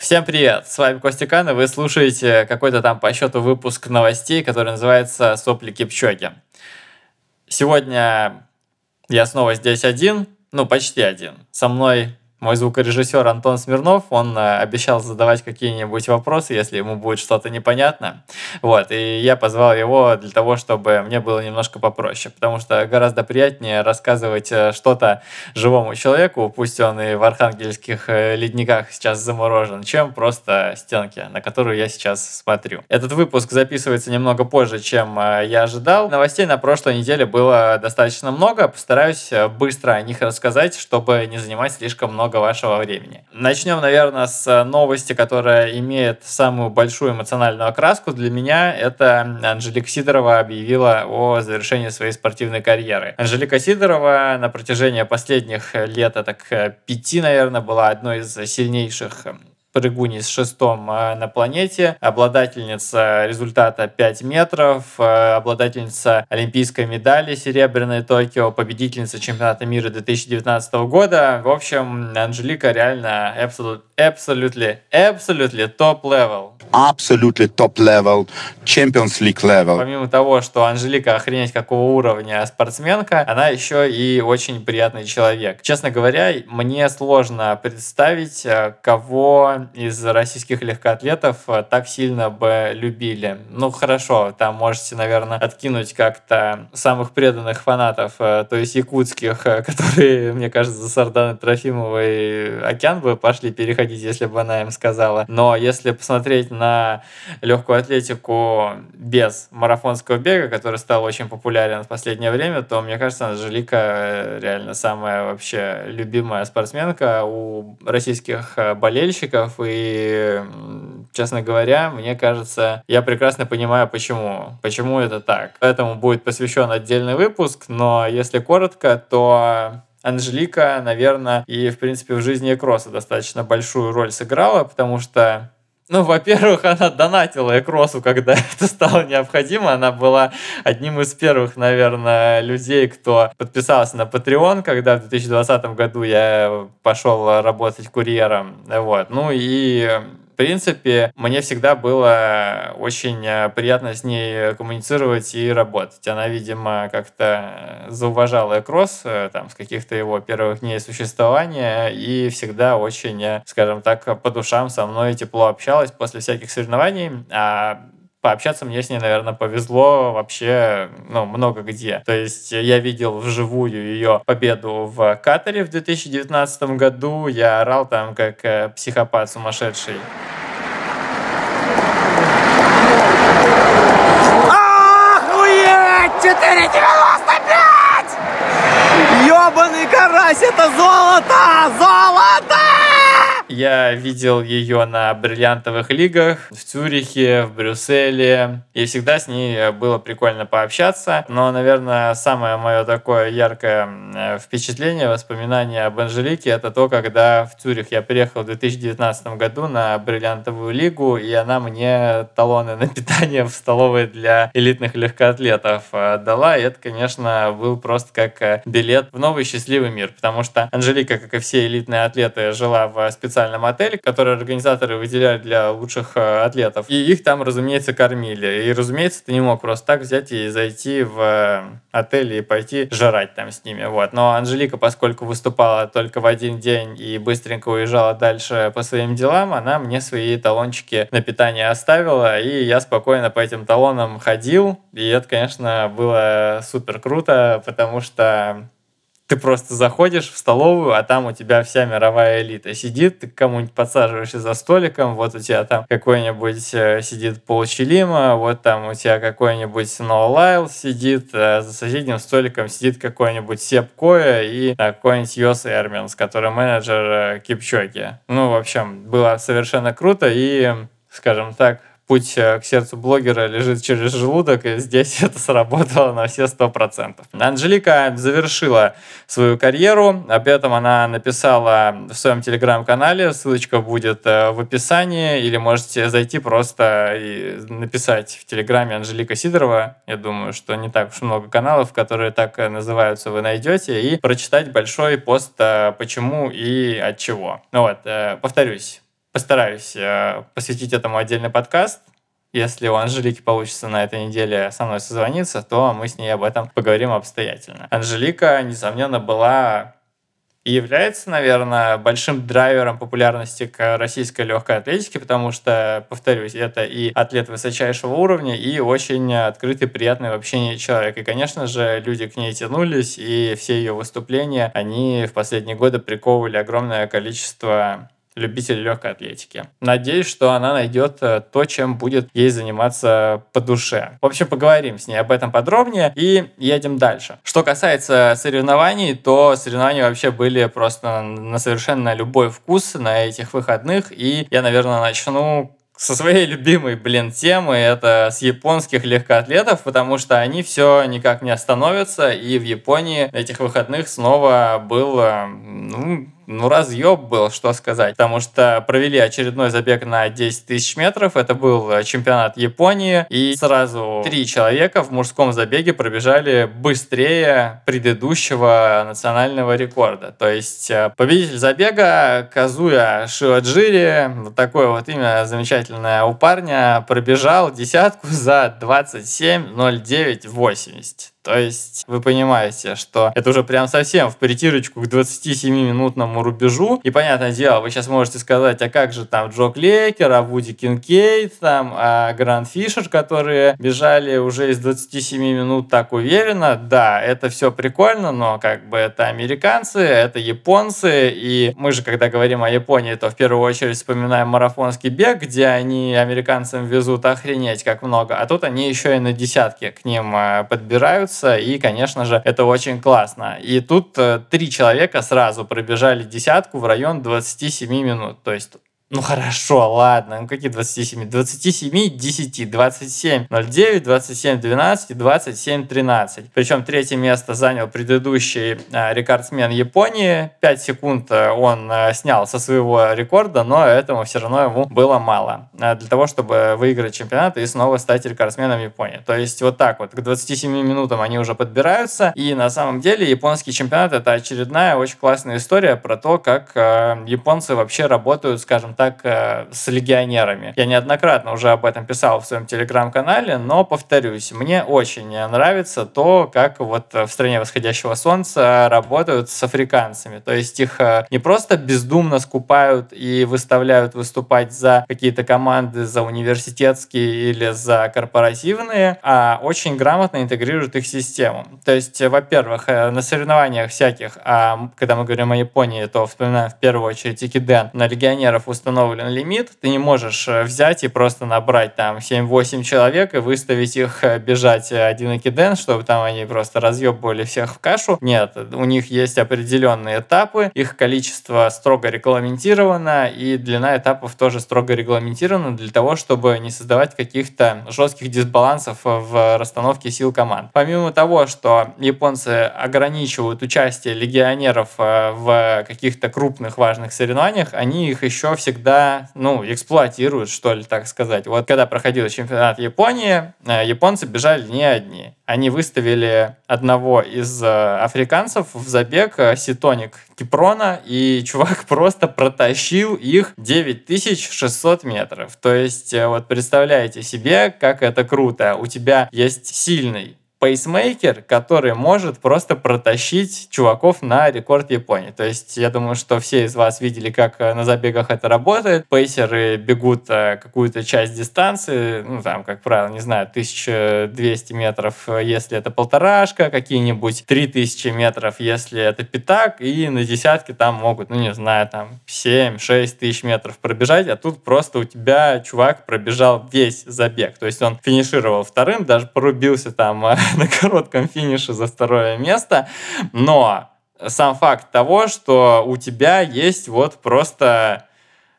Всем привет! С вами Костя Кан, и вы слушаете какой-то там по счету выпуск новостей, который называется «Сопли Кипчоги». Сегодня я снова здесь один, ну, почти один. Со мной мой звукорежиссер Антон Смирнов, он э, обещал задавать какие-нибудь вопросы, если ему будет что-то непонятно. Вот, и я позвал его для того, чтобы мне было немножко попроще, потому что гораздо приятнее рассказывать э, что-то живому человеку, пусть он и в архангельских э, ледниках сейчас заморожен, чем просто стенки, на которую я сейчас смотрю. Этот выпуск записывается немного позже, чем я ожидал. Новостей на прошлой неделе было достаточно много, постараюсь быстро о них рассказать, чтобы не занимать слишком много много вашего времени. Начнем, наверное, с новости, которая имеет самую большую эмоциональную окраску для меня. Это Анжелика Сидорова объявила о завершении своей спортивной карьеры. Анжелика Сидорова на протяжении последних лет, так пяти, наверное, была одной из сильнейших прыгуни с шестом э, на планете, обладательница результата 5 метров, э, обладательница олимпийской медали серебряной Токио, победительница чемпионата мира 2019 года. В общем, Анжелика реально абсолютно absolutely, absolutely top level. Absolutely top level, Champions League level. Помимо того, что Анжелика охренеть какого уровня спортсменка, она еще и очень приятный человек. Честно говоря, мне сложно представить, э, из российских легкоатлетов э, так сильно бы любили. Ну, хорошо, там можете, наверное, откинуть как-то самых преданных фанатов, э, то есть якутских, которые, мне кажется, за Сарданой Трофимовой океан бы пошли переходить если бы она им сказала. Но если посмотреть на легкую атлетику без марафонского бега, который стал очень популярен в последнее время, то, мне кажется, Анжелика э, реально самая вообще любимая спортсменка у российских э, болельщиков. И, честно говоря, мне кажется, я прекрасно понимаю, почему. Почему это так. Этому будет посвящен отдельный выпуск, но если коротко, то Анжелика, наверное, и, в принципе, в жизни Экроса достаточно большую роль сыграла, потому что ну, во-первых, она донатила Экросу, когда это стало необходимо. Она была одним из первых, наверное, людей, кто подписался на Patreon, когда в 2020 году я пошел работать курьером. Вот. Ну и принципе, мне всегда было очень э, приятно с ней коммуницировать и работать. Она, видимо, как-то зауважала Экросс э, там, с каких-то его первых дней существования и всегда очень, э, скажем так, по душам со мной тепло общалась после всяких соревнований. А пообщаться мне с ней, наверное, повезло вообще, ну, много где. То есть я видел вживую ее победу в Катаре в 2019 году. Я орал там как э, психопат сумасшедший. Охуеть! 4,95! Ёбаный карась, это золото! Золото! Я видел ее на бриллиантовых лигах в Цюрихе, в Брюсселе, и всегда с ней было прикольно пообщаться. Но, наверное, самое мое такое яркое впечатление, воспоминание об Анжелике, это то, когда в Цюрих я приехал в 2019 году на бриллиантовую лигу, и она мне талоны на питание в столовой для элитных легкоатлетов э, дала. И это, конечно, был просто как э, билет в новый счастливый мир, потому что Анжелика, как и все элитные атлеты, жила в специальном специальном отеле, который организаторы выделяли для лучших э, атлетов. И их там, разумеется, кормили. И, разумеется, ты не мог просто так взять и зайти в э, отель и пойти жрать там с ними. Вот. Но Анжелика, поскольку выступала только в один день и быстренько уезжала дальше по своим делам, она мне свои талончики на питание оставила, и я спокойно по этим талонам ходил. И это, конечно, было супер круто, потому что ты просто заходишь в столовую, а там у тебя вся мировая элита сидит, ты кому-нибудь подсаживаешься за столиком, вот у тебя там какой-нибудь э, сидит Пол Челима, вот там у тебя какой-нибудь Ноа Лайл сидит, а за соседним столиком сидит какой-нибудь Сеп Коя и какой-нибудь Йос Эрминс, который менеджер э, Кипчоки. Ну, в общем, было совершенно круто и, скажем так, путь э, к сердцу блогера лежит через желудок, и здесь это сработало на все сто процентов. Анжелика завершила свою карьеру, об этом она написала в своем телеграм-канале, ссылочка будет э, в описании, или можете зайти просто и написать в телеграме Анжелика Сидорова, я думаю, что не так уж много каналов, которые так э, называются, вы найдете, и прочитать большой пост «Почему и от чего». Ну вот, повторюсь, постараюсь э, посвятить этому отдельный подкаст. Если у Анжелики получится на этой неделе со мной созвониться, то мы с ней об этом поговорим обстоятельно. Анжелика, несомненно, была и является, наверное, большим драйвером популярности к российской легкой атлетике, потому что, повторюсь, это и атлет высочайшего уровня, и очень открытый, приятный в общении человек. И, конечно же, люди к ней тянулись, и все ее выступления, они в последние годы приковывали огромное количество любителей легкой атлетики. Надеюсь, что она найдет э, то, чем будет ей заниматься по душе. В общем, поговорим с ней об этом подробнее и едем дальше. Что касается соревнований, то соревнования вообще были просто на совершенно любой вкус на этих выходных. И я, наверное, начну со своей любимой, блин, темы, это с японских легкоатлетов, потому что они все никак не остановятся, и в Японии этих выходных снова был, э, ну, ну, разъеб был, что сказать. Потому что провели очередной забег на 10 тысяч метров. Это был э, чемпионат Японии. И сразу три человека в мужском забеге пробежали быстрее предыдущего национального рекорда. То есть э, победитель забега Казуя Шиоджири, вот такое вот имя замечательное у парня, пробежал десятку за 27.09.80. То есть вы понимаете, что это уже прям совсем в притирочку к 27-минутному рубежу. И понятное дело, вы сейчас можете сказать, а как же там Джо Клекер, а Вуди Кинкейд, там, а Грант Фишер, которые бежали уже из 27 минут так уверенно. Да, это все прикольно, но как бы это американцы, это японцы. И мы же, когда говорим о Японии, то в первую очередь вспоминаем марафонский бег, где они американцам везут охренеть как много. А тут они еще и на десятки к ним э, подбираются нравится, и, конечно же, это очень классно. И тут э, три человека сразу пробежали десятку в район 27 минут. То есть ну хорошо, ладно, ну какие 27? 27, 10, 27, 09, 27, 12 и 27, 13. Причем третье место занял предыдущий э, рекордсмен Японии. 5 секунд э, он э, снял со своего рекорда, но этому все равно ему было мало э, для того, чтобы выиграть чемпионат и снова стать рекордсменом Японии. То есть вот так вот, к 27 минутам они уже подбираются. И на самом деле японский чемпионат это очередная очень классная история про то, как японцы вообще работают, скажем так, э, с легионерами. Я неоднократно уже об этом писал в своем телеграм-канале, но повторюсь, мне очень нравится то, как вот в стране восходящего солнца работают с африканцами. То есть их э, не просто бездумно скупают и выставляют выступать за какие-то команды, за университетские или за корпоративные, а очень грамотно интегрируют их систему. То есть, во-первых, э, на соревнованиях всяких, а когда мы говорим о Японии, то вспоминаем в первую очередь Икиден, на легионеров установлен лимит, ты не можешь э, взять и просто набрать там 7-8 человек и выставить их э, бежать один Икиден, чтобы там они просто разъебывали всех в кашу. Нет, у них есть определенные этапы, их количество строго регламентировано, и длина этапов тоже строго регламентирована для того, чтобы не создавать каких-то жестких дисбалансов в расстановке сил команд. Помимо того, что японцы ограничивают участие легионеров э, в каких-то крупных важных соревнованиях, они их еще всегда, ну, эксплуатируют, что ли, так сказать. Вот когда проходил чемпионат Японии, э, японцы бежали не одни. Они выставили одного из э, африканцев в забег, Ситоник Кипрона, и чувак просто протащил их 9600 метров. То есть, вот представляете себе, как это круто. У тебя есть сильный пейсмейкер, который может просто протащить чуваков на рекорд Японии. То есть я думаю, что все из вас видели, как э, на забегах это работает. Пейсеры бегут э, какую-то часть дистанции, ну там, как правило, не знаю, 1200 метров, э, если это полторашка, какие-нибудь 3000 метров, если это пятак, и на десятке там могут, ну не знаю, там 7-6 тысяч метров пробежать, а тут просто у тебя чувак пробежал весь забег. То есть он финишировал вторым, даже порубился там на коротком финише за второе место, но сам факт того, что у тебя есть вот просто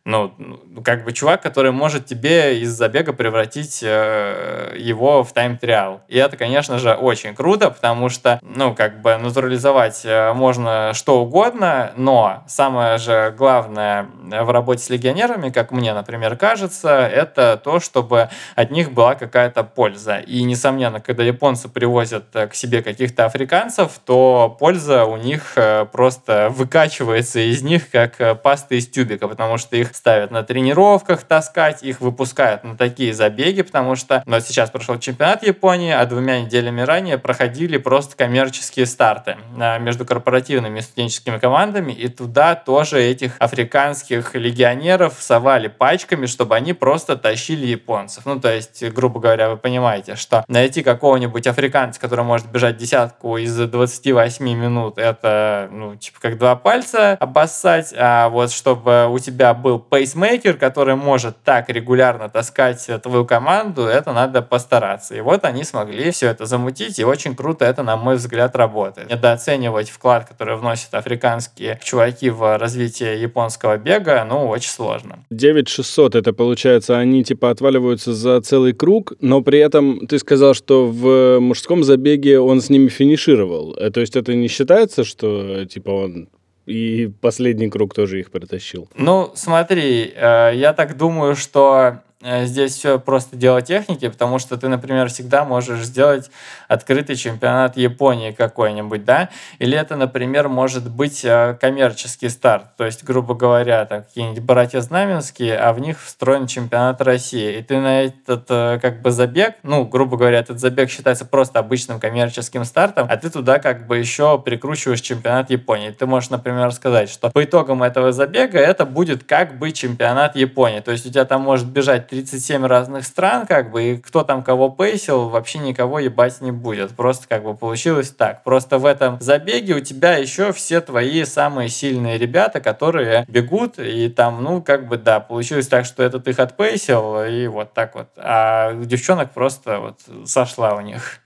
ну, ну, как бы чувак, который может тебе из забега превратить э, его в тайм-триал. И это, конечно же, очень круто, потому что, ну, как бы натурализовать э, можно что угодно, но самое же главное в работе с легионерами, как мне, например, кажется, это то, чтобы от них была какая-то польза. И, несомненно, когда японцы привозят э, к себе каких-то африканцев, то польза у них э, просто выкачивается из них, как паста из тюбика, потому что их ставят на тренировках таскать, их выпускают на такие забеги, потому что ну, сейчас прошел чемпионат Японии, а двумя неделями ранее проходили просто коммерческие старты а, между корпоративными и студенческими командами, и туда тоже этих африканских легионеров совали пачками, чтобы они просто тащили японцев. Ну, то есть, грубо говоря, вы понимаете, что найти какого-нибудь африканца, который может бежать десятку из 28 минут, это, ну, типа, как два пальца обоссать, а вот чтобы у тебя был пейсмейкер, который может так регулярно таскать твою команду, это надо постараться. И вот они смогли все это замутить, и очень круто это, на мой взгляд, работает. Недооценивать вклад, который вносят африканские чуваки в развитие японского бега, ну, очень сложно. 9600, это получается, они типа отваливаются за целый круг, но при этом ты сказал, что в мужском забеге он с ними финишировал. Э, то есть это не считается, что типа он и последний круг тоже их протащил. Ну, смотри, э, я так думаю, что здесь все просто дело техники, потому что ты, например, всегда можешь сделать открытый чемпионат Японии какой-нибудь, да, или это, например, может быть э, коммерческий старт, то есть, грубо говоря, так, какие-нибудь братья Знаменские, а в них встроен чемпионат России, и ты на этот э, как бы забег, ну, грубо говоря, этот забег считается просто обычным коммерческим стартом, а ты туда как бы еще прикручиваешь чемпионат Японии. Ты можешь, например, сказать, что по итогам этого забега это будет как бы чемпионат Японии, то есть у тебя там может бежать 37 разных стран, как бы, и кто там кого пейсил, вообще никого ебать не будет. Просто как бы получилось так. Просто в этом забеге у тебя еще все твои самые сильные ребята, которые бегут, и там, ну, как бы, да, получилось так, что этот их отпейсил, и вот так вот. А девчонок просто вот сошла у них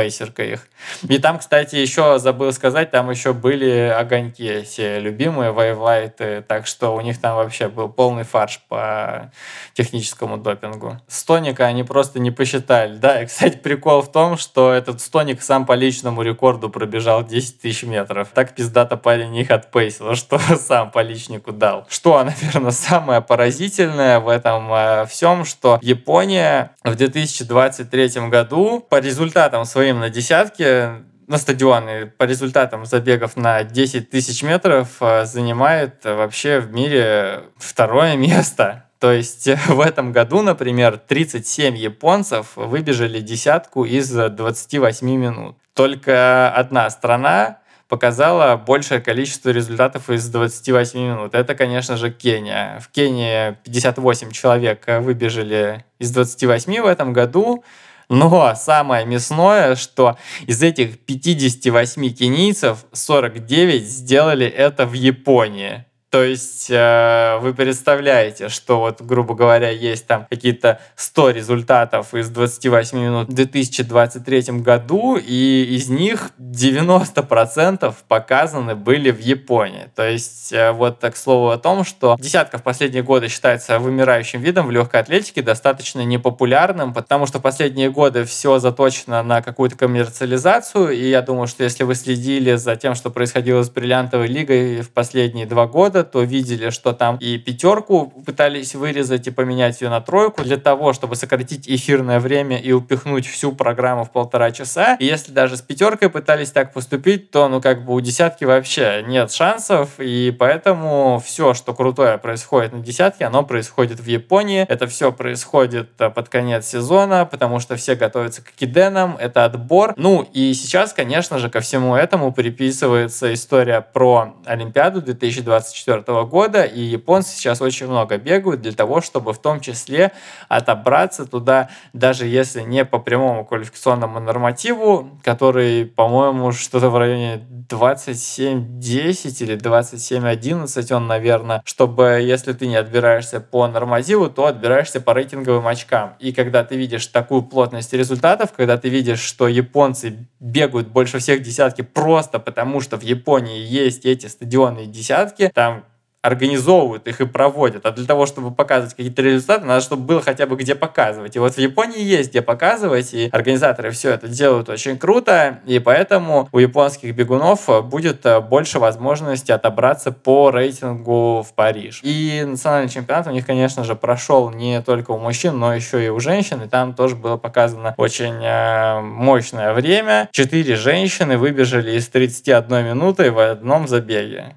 пейсерка их. И там, кстати, еще забыл сказать, там еще были огоньки все любимые, вейвлайты, так что у них там вообще был полный фарш по техническому допингу. Стоника они просто не посчитали. Да, и, кстати, прикол в том, что этот Стоник сам по личному рекорду пробежал 10 тысяч метров. Так пиздато парень их отпейсил, что сам по личнику дал. Что, наверное, самое поразительное в этом э, всем, что Япония в 2023 году по результатам своих своим на десятке на стадионы по результатам забегов на 10 тысяч метров э, занимает вообще в мире второе место. То есть в этом году, например, 37 японцев выбежали десятку из 28 минут. Только одна страна показала большее количество результатов из 28 минут. Это, конечно же, Кения. В Кении 58 человек выбежали из 28 в этом году. Но самое мясное, что из этих 58 кенийцев 49 сделали это в Японии. То есть э, вы представляете, что вот, грубо говоря, есть там какие-то 100 результатов из 28 минут в 2023 году, и из них 90% показаны были в Японии. То есть э, вот так слово о том, что десятка в последние годы считается вымирающим видом в легкой атлетике, достаточно непопулярным, потому что последние годы все заточено на какую-то коммерциализацию, и я думаю, что если вы следили за тем, что происходило с бриллиантовой лигой в последние два года, года, то видели, что там и пятерку пытались вырезать и поменять ее на тройку для того, чтобы сократить эфирное время и упихнуть всю программу в полтора часа. И если даже с пятеркой пытались так поступить, то ну как бы у десятки вообще нет шансов, и поэтому все, что крутое происходит на десятке, оно происходит в Японии. Это все происходит э, под конец сезона, потому что все готовятся к киденам, это отбор. Ну и сейчас, конечно же, ко всему этому приписывается история про Олимпиаду 2024 2004 года, и японцы сейчас очень много бегают для того, чтобы в том числе отобраться туда, даже если не по прямому квалификационному нормативу, который, по-моему, что-то в районе 27.10 или 27.11 он, наверное, чтобы если ты не отбираешься по нормативу, то отбираешься по рейтинговым очкам. И когда ты видишь такую плотность результатов, когда ты видишь, что японцы бегают больше всех десятки просто потому, что в Японии есть эти стадионные десятки, там организовывают их и проводят. А для того, чтобы показывать какие-то результаты, надо, чтобы было хотя бы где показывать. И вот в Японии есть где показывать, и организаторы все это делают очень круто, и поэтому у японских бегунов будет больше возможности отобраться по рейтингу в Париж. И национальный чемпионат у них, конечно же, прошел не только у мужчин, но еще и у женщин, и там тоже было показано очень э, мощное время. Четыре женщины выбежали из 31 минуты в одном забеге.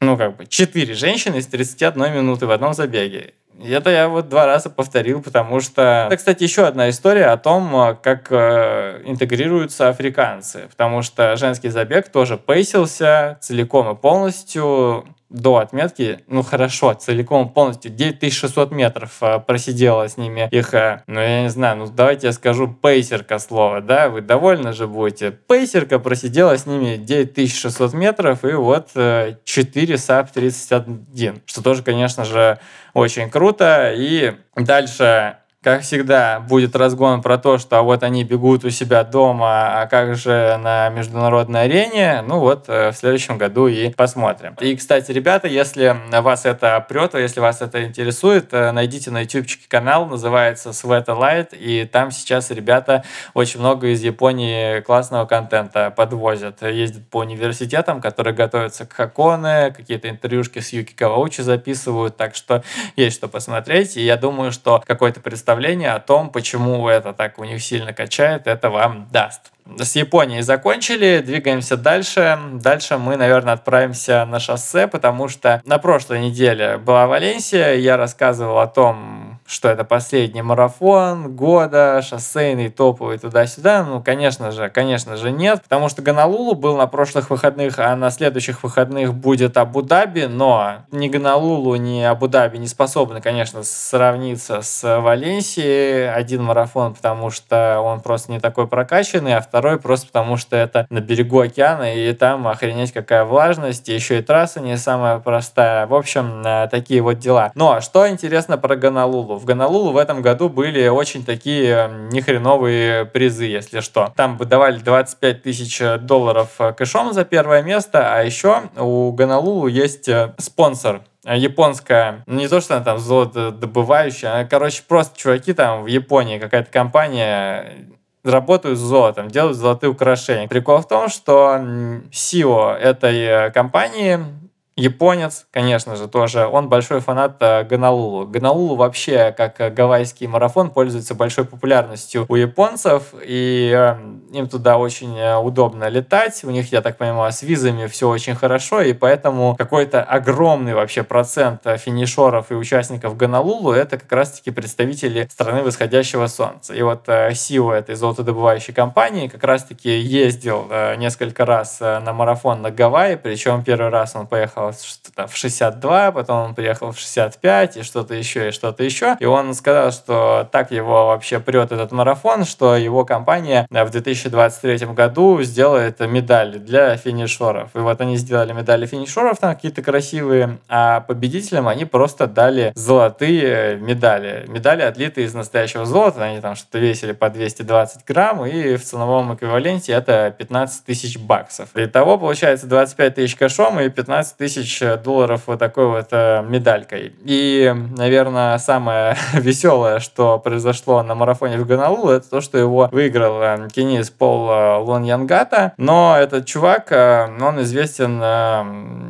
Ну, как бы, 4 женщины из 31 минуты в одном забеге. Это я вот два раза повторил, потому что... Это, кстати, еще одна история о том, э, как э, интегрируются африканцы. Потому что женский забег тоже пейсился целиком и полностью до отметки, ну хорошо, целиком полностью 9600 метров э, просидела с ними их, э, ну я не знаю, ну давайте я скажу пейсерка слово, да, вы довольны же будете. Пейсерка просидела с ними 9600 метров и вот э, 4 sub 31, что тоже, конечно же, очень круто. И дальше как всегда, будет разгон про то, что а вот они бегут у себя дома, а как же на международной арене. Ну вот, э, в следующем году и посмотрим. И, кстати, ребята, если вас это прет, если вас это интересует, э, найдите на ютубчике канал, называется Sweat Light, и там сейчас ребята очень много из Японии классного контента подвозят. Ездят по университетам, которые готовятся к Хаконе, какие-то интервьюшки с Юки Каваучи записывают, так что есть что посмотреть, и я думаю, что какой-то представитель представление о том, почему это так у них сильно качает, это вам даст с Японией закончили, двигаемся дальше. Дальше мы, наверное, отправимся на шоссе, потому что на прошлой неделе была Валенсия, я рассказывал о том, что это последний марафон года, шоссейный, топовый туда-сюда. Ну, конечно же, конечно же нет, потому что Ганалулу был на прошлых выходных, а на следующих выходных будет Абу-Даби, но ни Ганалулу, ни Абу-Даби не способны, конечно, сравниться с Валенсией. Один марафон, потому что он просто не такой прокачанный, а второй просто потому, что это на берегу океана, и там охренеть какая влажность, и еще и трасса не самая простая. В общем, э, такие вот дела. Но что интересно про Ганалулу? В Ганалулу в этом году были очень такие нехреновые призы, если что. Там бы давали 25 тысяч долларов кэшом за первое место, а еще у Ганалулу есть э, спонсор японская, не то, что она там золото добывающая, а, короче, просто чуваки там в Японии, какая-то компания работают с золотом, делают золотые украшения. Прикол в том, что SEO этой э, компании Японец, конечно же, тоже. Он большой фанат э, Ганалулу. Ганалулу вообще, как э, гавайский марафон, пользуется большой популярностью у японцев, и э, им туда очень удобно летать. У них, я так понимаю, с визами все очень хорошо, и поэтому какой-то огромный вообще процент финишеров и участников Ганалулу это как раз-таки представители страны восходящего солнца. И вот Сио этой золотодобывающей компании как раз-таки ездил несколько раз на марафон на Гавайи, причем первый раз он поехал что-то в 62, потом он приехал в 65 и что-то еще, и что-то еще. И он сказал, что так его вообще прет этот марафон, что его компания в 2023 году сделает медали для финишеров. И вот они сделали медали финишеров там какие-то красивые, а победителям они просто дали золотые медали. Медали отлитые из настоящего золота, они там что-то весили по 220 грамм, и в ценовом эквиваленте это 15 тысяч баксов. Итого получается 25 тысяч кэшом и 15 тысяч тысяч долларов вот такой вот э, медалькой. И, наверное, самое веселое, что произошло на марафоне в Гонолулу, это то, что его выиграл э, кенис Пол э, Лон Янгата. Но этот чувак, э, он известен э,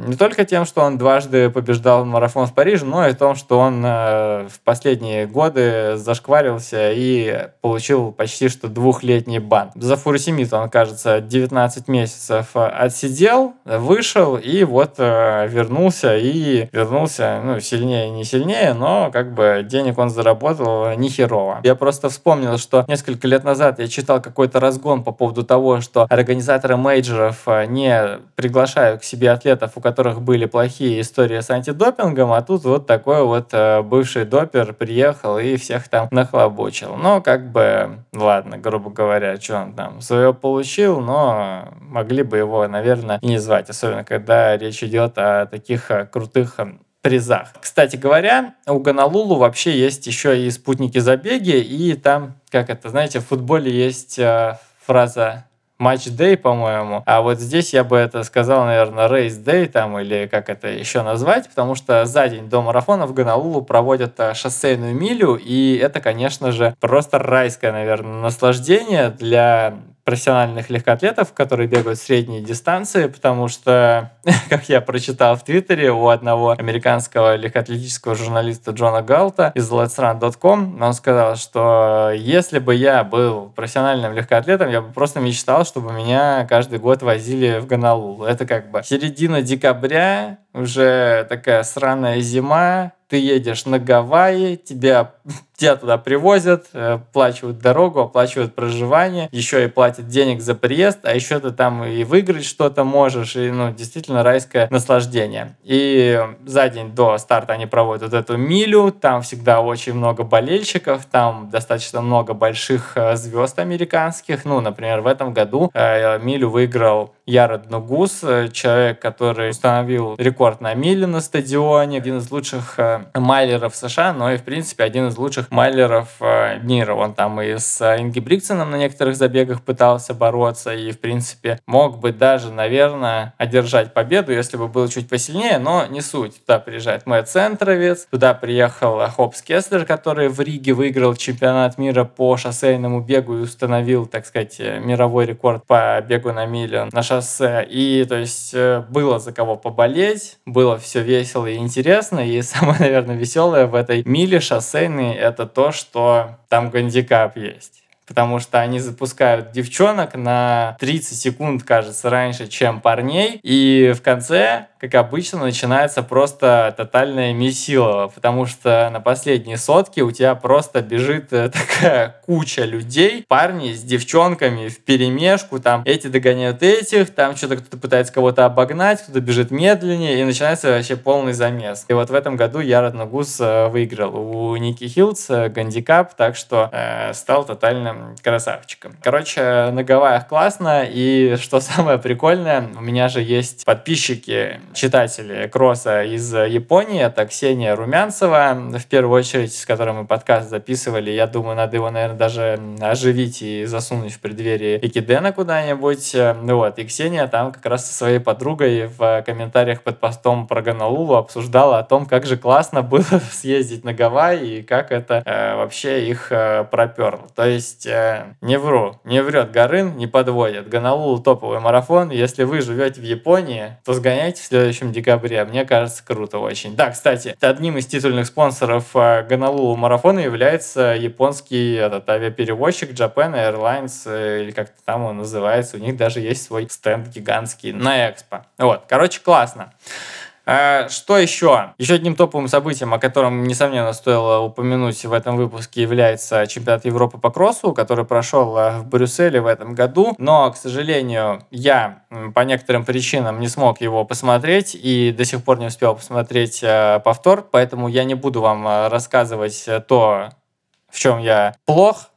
не только тем, что он дважды побеждал марафон в Париже, но и том, что он э, в последние годы зашкварился и получил почти что двухлетний бан. За Фурсимит он, кажется, 19 месяцев отсидел, вышел и вот э, вернулся и вернулся, ну, сильнее, не сильнее, но как бы денег он заработал не херово. Я просто вспомнил, что несколько лет назад я читал какой-то разгон по поводу того, что организаторы мейджоров э, не приглашают к себе атлетов, у которых были плохие истории с антидопингом, а тут вот такой вот э, бывший допер приехал и всех там нахлобучил. Но как бы, ладно, грубо говоря, что он там свое получил, но могли бы его, наверное, и не звать, особенно когда речь идет о таких э, крутых э, призах. Кстати говоря, у Ганалулу вообще есть еще и спутники забеги, и там, как это, знаете, в футболе есть э, фраза матч day, по-моему. А вот здесь я бы это сказал, наверное, race day там, или как это еще назвать, потому что за день до марафона в Ганалулу проводят шоссейную милю, и это, конечно же, просто райское, наверное, наслаждение для профессиональных легкоатлетов, которые бегают средние дистанции, потому что, как я прочитал в Твиттере у одного американского легкоатлетического журналиста Джона Галта из letsrun.com, он сказал, что если бы я был профессиональным легкоатлетом, я бы просто мечтал, чтобы меня каждый год возили в Гонолулу. Это как бы середина декабря, уже такая сраная зима, ты едешь на Гавайи, тебя, тебя туда привозят, э, оплачивают дорогу, оплачивают проживание, еще и платят денег за приезд, а еще ты там и выиграть что-то можешь, и ну, действительно райское наслаждение. И за день до старта они проводят вот эту милю, там всегда очень много болельщиков, там достаточно много больших э, звезд американских, ну, например, в этом году э, милю выиграл Ярод Нугус, человек, который установил рекорд на миле на стадионе, один из лучших э, майлеров США, но и, в принципе, один из лучших майлеров э, мира. Он там и с Инги Бриксоном на некоторых забегах пытался бороться, и, в принципе, мог бы даже, наверное, одержать победу, если бы был чуть посильнее, но не суть. Туда приезжает Мэтт Центровец, туда приехал Хопс Кеслер, который в Риге выиграл чемпионат мира по шоссейному бегу и установил, так сказать, мировой рекорд по бегу на милю на шоссе. И, то есть, э, было за кого поболеть, было все весело и интересно. И самое, наверное, веселое в этой миле шоссейной это то, что там гандикап есть. Потому что они запускают девчонок на 30 секунд, кажется, раньше, чем парней, и в конце как обычно, начинается просто тотальное месилово, потому что на последней сотке у тебя просто бежит э, такая куча людей, парни с девчонками в перемешку, там эти догоняют этих, там что-то кто-то пытается кого-то обогнать, кто-то бежит медленнее, и начинается вообще полный замес. И вот в этом году Ярод Нагус э, выиграл у Ники Хилдс э, гандикап, так что э, стал тотальным красавчиком. Короче, на Гавайях классно, и что самое прикольное, у меня же есть подписчики читатели кросса из Японии. Это Ксения Румянцева, в первую очередь, с которой мы подкаст записывали. Я думаю, надо его, наверное, даже оживить и засунуть в преддверии Экидена куда-нибудь. Вот. И Ксения там как раз со своей подругой в комментариях под постом про Гонолулу обсуждала о том, как же классно было съездить на Гавайи и как это э, вообще их э, проперло. То есть, э, не вру, не врет Гарын, не подводит. Гонолулу топовый марафон. Если вы живете в Японии, то сгоняйте в следующем декабре. Мне кажется, круто очень. Да, кстати, одним из титульных спонсоров э, Гонолулу марафона является японский этот авиаперевозчик Japan Airlines, э, или как-то там он называется. У них даже есть свой стенд гигантский на Экспо. Вот, короче, классно. А, что еще? Еще одним топовым событием, о котором, несомненно, стоило упомянуть в этом выпуске, является чемпионат Европы по кроссу, который прошел а, в Брюсселе в этом году. Но, к сожалению, я по некоторым причинам не смог его посмотреть и до сих пор не успел посмотреть а, повтор, поэтому я не буду вам рассказывать то, в чем я плох,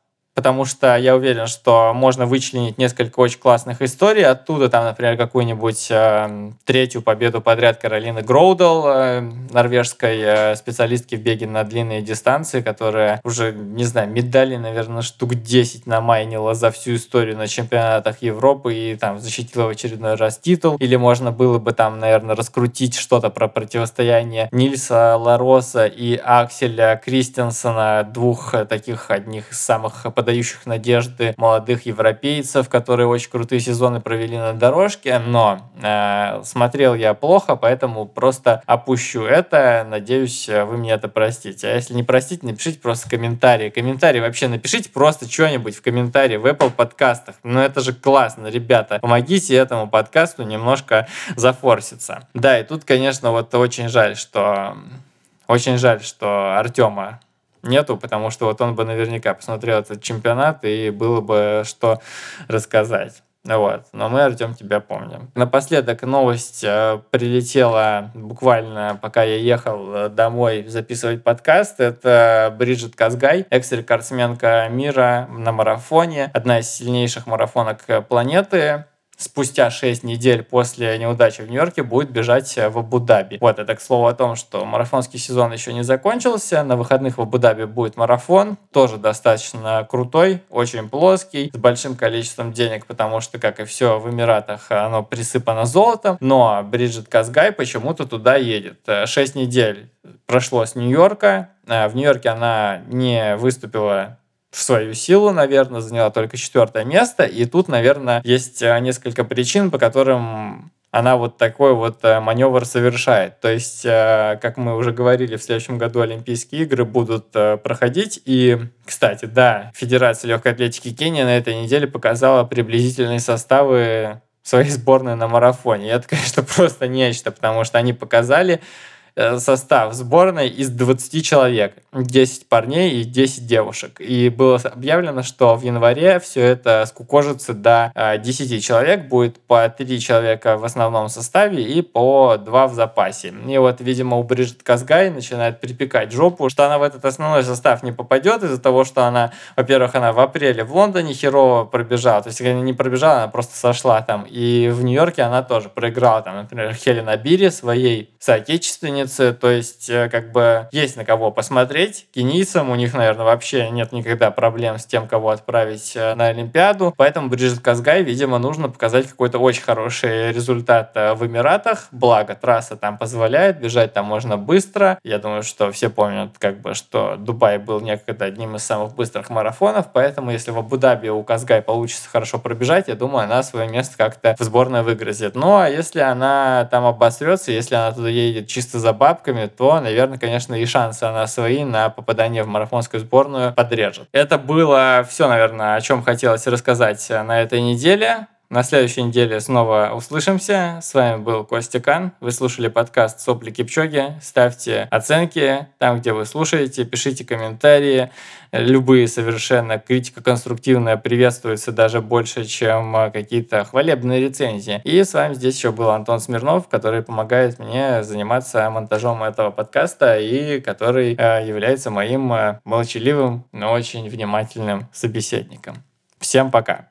потому что я уверен, что можно вычленить несколько очень классных историй оттуда, там, например, какую-нибудь э, третью победу подряд Каролины Гроудал, э, норвежской э, специалистки в беге на длинные дистанции, которая уже, не знаю, медали, наверное, штук 10 намайнила за всю историю на чемпионатах Европы и там защитила в очередной раз титул. Или можно было бы там, наверное, раскрутить что-то про противостояние Нильса Лароса и Акселя Кристенсена, двух таких одних из самых подающих надежды молодых европейцев, которые очень крутые сезоны провели на дорожке, но э, смотрел я плохо, поэтому просто опущу это. Надеюсь, вы мне это простите. А если не простите, напишите просто комментарии. Комментарии вообще напишите просто что-нибудь в комментарии в Apple подкастах. Ну это же классно, ребята. Помогите этому подкасту немножко зафорситься. Да, и тут, конечно, вот очень жаль, что очень жаль, что Артема нету, потому что вот он бы наверняка посмотрел этот чемпионат и было бы что рассказать. Вот. Но мы, Артем, тебя помним. Напоследок новость э, прилетела буквально, пока я ехал э, домой записывать подкаст. Это Бриджит Казгай, экс-рекордсменка мира на марафоне. Одна из сильнейших марафонок планеты спустя 6 недель после неудачи в Нью-Йорке будет бежать э, в Абу-Даби. Вот, это к слову о том, что марафонский сезон еще не закончился. На выходных в Абу-Даби будет марафон, тоже достаточно крутой, очень плоский, с большим количеством денег, потому что, как и все в Эмиратах, оно присыпано золотом. Но Бриджит Казгай почему-то туда едет. 6 э, недель прошло с Нью-Йорка. Э, в Нью-Йорке она не выступила в свою силу, наверное, заняла только четвертое место. И тут, наверное, есть э, несколько причин, по которым она вот такой вот э, маневр совершает. То есть, э, как мы уже говорили, в следующем году Олимпийские игры будут проходить. И, кстати, да, Федерация легкой атлетики Кении на этой неделе показала приблизительные составы своей сборной на марафоне. И это, конечно, просто нечто, потому что они показали состав сборной из 20 человек, 10 парней и 10 девушек. И было объявлено, что в январе все это скукожится до 10 э, человек, будет по 3 человека в основном составе и по 2 в запасе. И вот, видимо, у Брижит Казгай начинает припекать жопу, что она в этот основной состав не попадет из-за того, что она, во-первых, она в апреле в Лондоне херово пробежала, то есть не пробежала, она просто сошла там. И в Нью-Йорке она тоже проиграла, там, например, Хелена Бири, своей соотечественнице, границы, то есть э, как бы есть на кого посмотреть. Кенийцам у них, наверное, вообще нет никогда проблем с тем, кого отправить э, на Олимпиаду, поэтому Бриджит Казгай, видимо, нужно показать какой-то очень хороший результат э, в Эмиратах, благо трасса там позволяет, бежать там можно быстро. Я думаю, что все помнят, как бы, что Дубай был некогда одним из самых быстрых марафонов, поэтому если в Абу-Даби у Казгай получится хорошо пробежать, я думаю, она свое место как-то в сборной выгрызет. Ну, а если она там обосрется, если она туда едет чисто за бабками, то, наверное, конечно, и шансы она свои на попадание в марафонскую сборную подрежет. Это было все, наверное, о чем хотелось рассказать на этой неделе. На следующей неделе снова услышимся. С вами был Костя Кан. Вы слушали подкаст «Сопли Кипчоги». Ставьте оценки там, где вы слушаете, пишите комментарии. Любые совершенно критика конструктивная приветствуется даже больше, чем какие-то хвалебные рецензии. И с вами здесь еще был Антон Смирнов, который помогает мне заниматься монтажом этого подкаста и который э, является моим э, молчаливым, но очень внимательным собеседником. Всем пока!